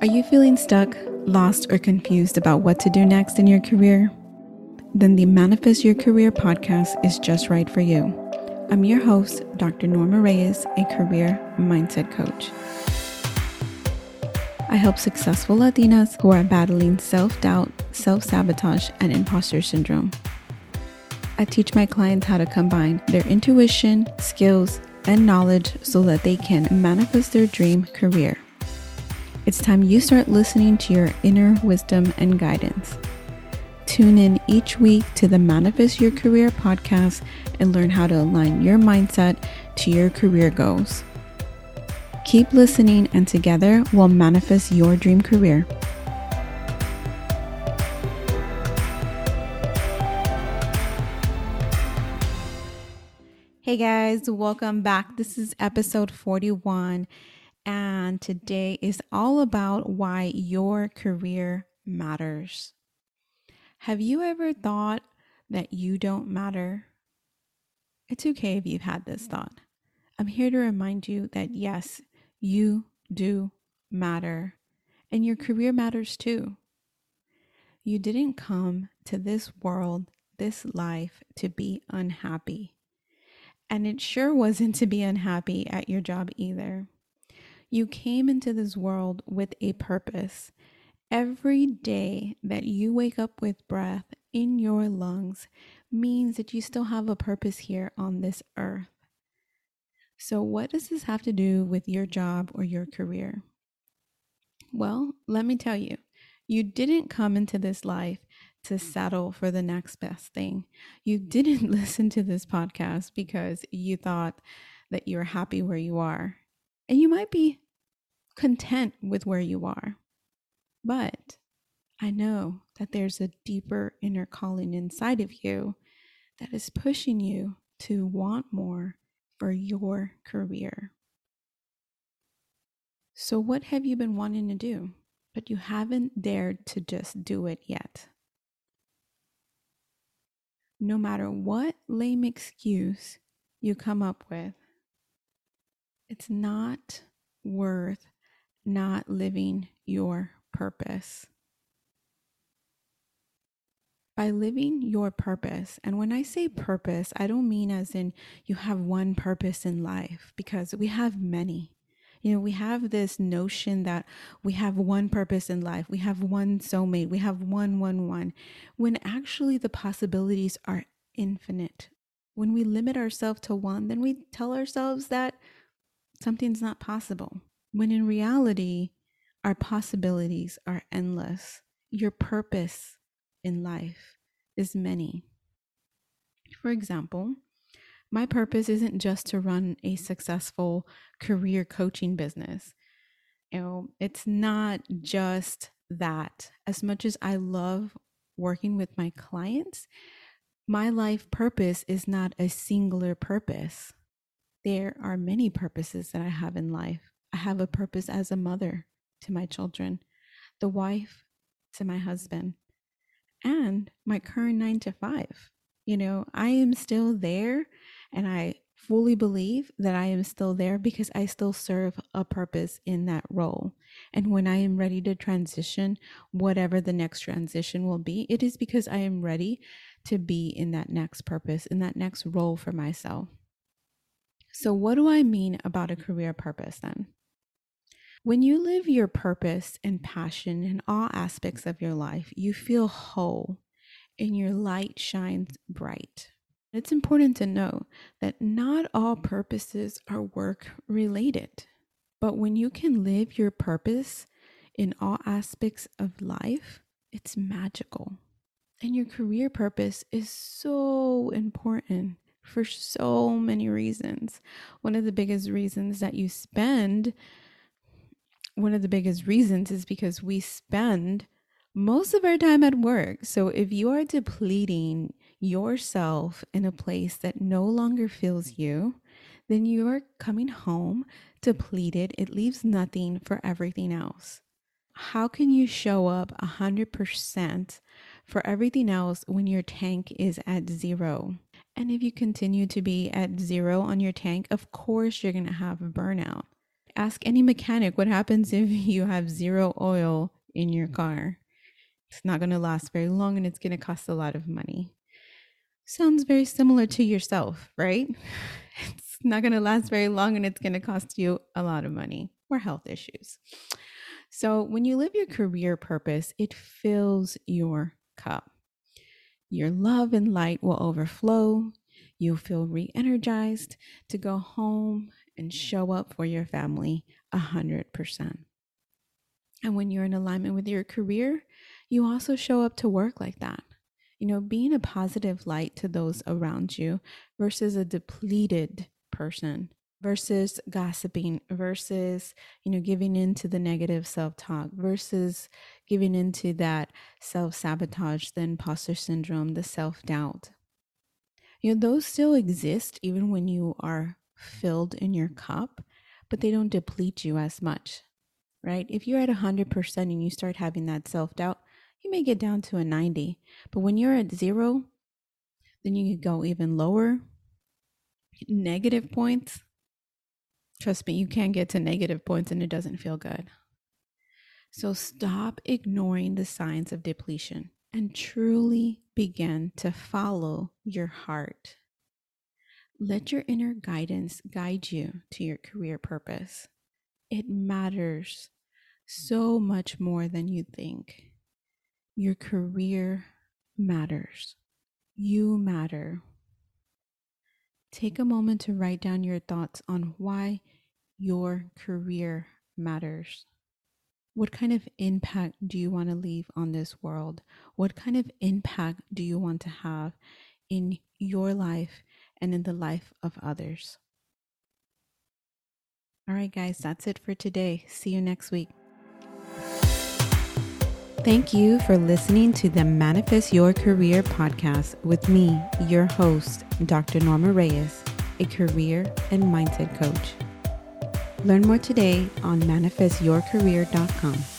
Are you feeling stuck, lost, or confused about what to do next in your career? Then the Manifest Your Career podcast is just right for you. I'm your host, Dr. Norma Reyes, a career mindset coach. I help successful Latinas who are battling self doubt, self sabotage, and imposter syndrome. I teach my clients how to combine their intuition, skills, and knowledge so that they can manifest their dream career. It's time you start listening to your inner wisdom and guidance. Tune in each week to the Manifest Your Career podcast and learn how to align your mindset to your career goals. Keep listening, and together we'll manifest your dream career. Hey guys, welcome back. This is episode 41 and today is all about why your career matters. Have you ever thought that you don't matter? It's okay if you've had this thought. I'm here to remind you that yes, you do matter, and your career matters too. You didn't come to this world, this life, to be unhappy. And it sure wasn't to be unhappy at your job either. You came into this world with a purpose. Every day that you wake up with breath in your lungs means that you still have a purpose here on this earth. So, what does this have to do with your job or your career? Well, let me tell you, you didn't come into this life to settle for the next best thing. You didn't listen to this podcast because you thought that you're happy where you are. And you might be content with where you are. But I know that there's a deeper inner calling inside of you that is pushing you to want more for your career. So, what have you been wanting to do, but you haven't dared to just do it yet? No matter what lame excuse you come up with, it's not worth not living your purpose. By living your purpose, and when I say purpose, I don't mean as in you have one purpose in life, because we have many. You know, we have this notion that we have one purpose in life, we have one soulmate, we have one, one, one, when actually the possibilities are infinite. When we limit ourselves to one, then we tell ourselves that something's not possible when in reality, our possibilities are endless. Your purpose in life is many. For example, my purpose isn't just to run a successful career coaching business. You know, it's not just that. As much as I love working with my clients, my life purpose is not a singular purpose. There are many purposes that I have in life. I have a purpose as a mother to my children, the wife to my husband, and my current nine to five. You know, I am still there and I fully believe that I am still there because I still serve a purpose in that role. And when I am ready to transition, whatever the next transition will be, it is because I am ready to be in that next purpose, in that next role for myself. So, what do I mean about a career purpose then? When you live your purpose and passion in all aspects of your life, you feel whole and your light shines bright. It's important to know that not all purposes are work related, but when you can live your purpose in all aspects of life, it's magical. And your career purpose is so important for so many reasons. One of the biggest reasons that you spend one of the biggest reasons is because we spend most of our time at work. So if you are depleting yourself in a place that no longer fills you, then you are coming home depleted. It leaves nothing for everything else. How can you show up 100% for everything else when your tank is at zero? And if you continue to be at zero on your tank, of course you're going to have burnout. ask any mechanic what happens if you have zero oil in your car. It's not going to last very long and it's going to cost a lot of money. Sounds very similar to yourself, right? It's not going to last very long and it's going to cost you a lot of money or health issues. So, when you live your career purpose, it fills your cup. Your love and light will overflow. You'll feel re energized to go home and show up for your family 100%. And when you're in alignment with your career, you also show up to work like that. You know, being a positive light to those around you versus a depleted person versus gossiping versus you know giving into the negative self-talk versus giving into that self-sabotage the imposter syndrome the self-doubt. You know those still exist even when you are filled in your cup but they don't deplete you as much right? If you're at 100% and you start having that self-doubt you may get down to a 90 but when you're at zero then you can go even lower. Negative points Trust me, you can get to negative points and it doesn't feel good. So stop ignoring the signs of depletion and truly begin to follow your heart. Let your inner guidance guide you to your career purpose. It matters so much more than you think. Your career matters. You matter. Take a moment to write down your thoughts on why your career matters. What kind of impact do you want to leave on this world? What kind of impact do you want to have in your life and in the life of others? All right, guys, that's it for today. See you next week. Thank you for listening to the Manifest Your Career podcast with me, your host, Dr. Norma Reyes, a career and mindset coach. Learn more today on manifestyourcareer.com.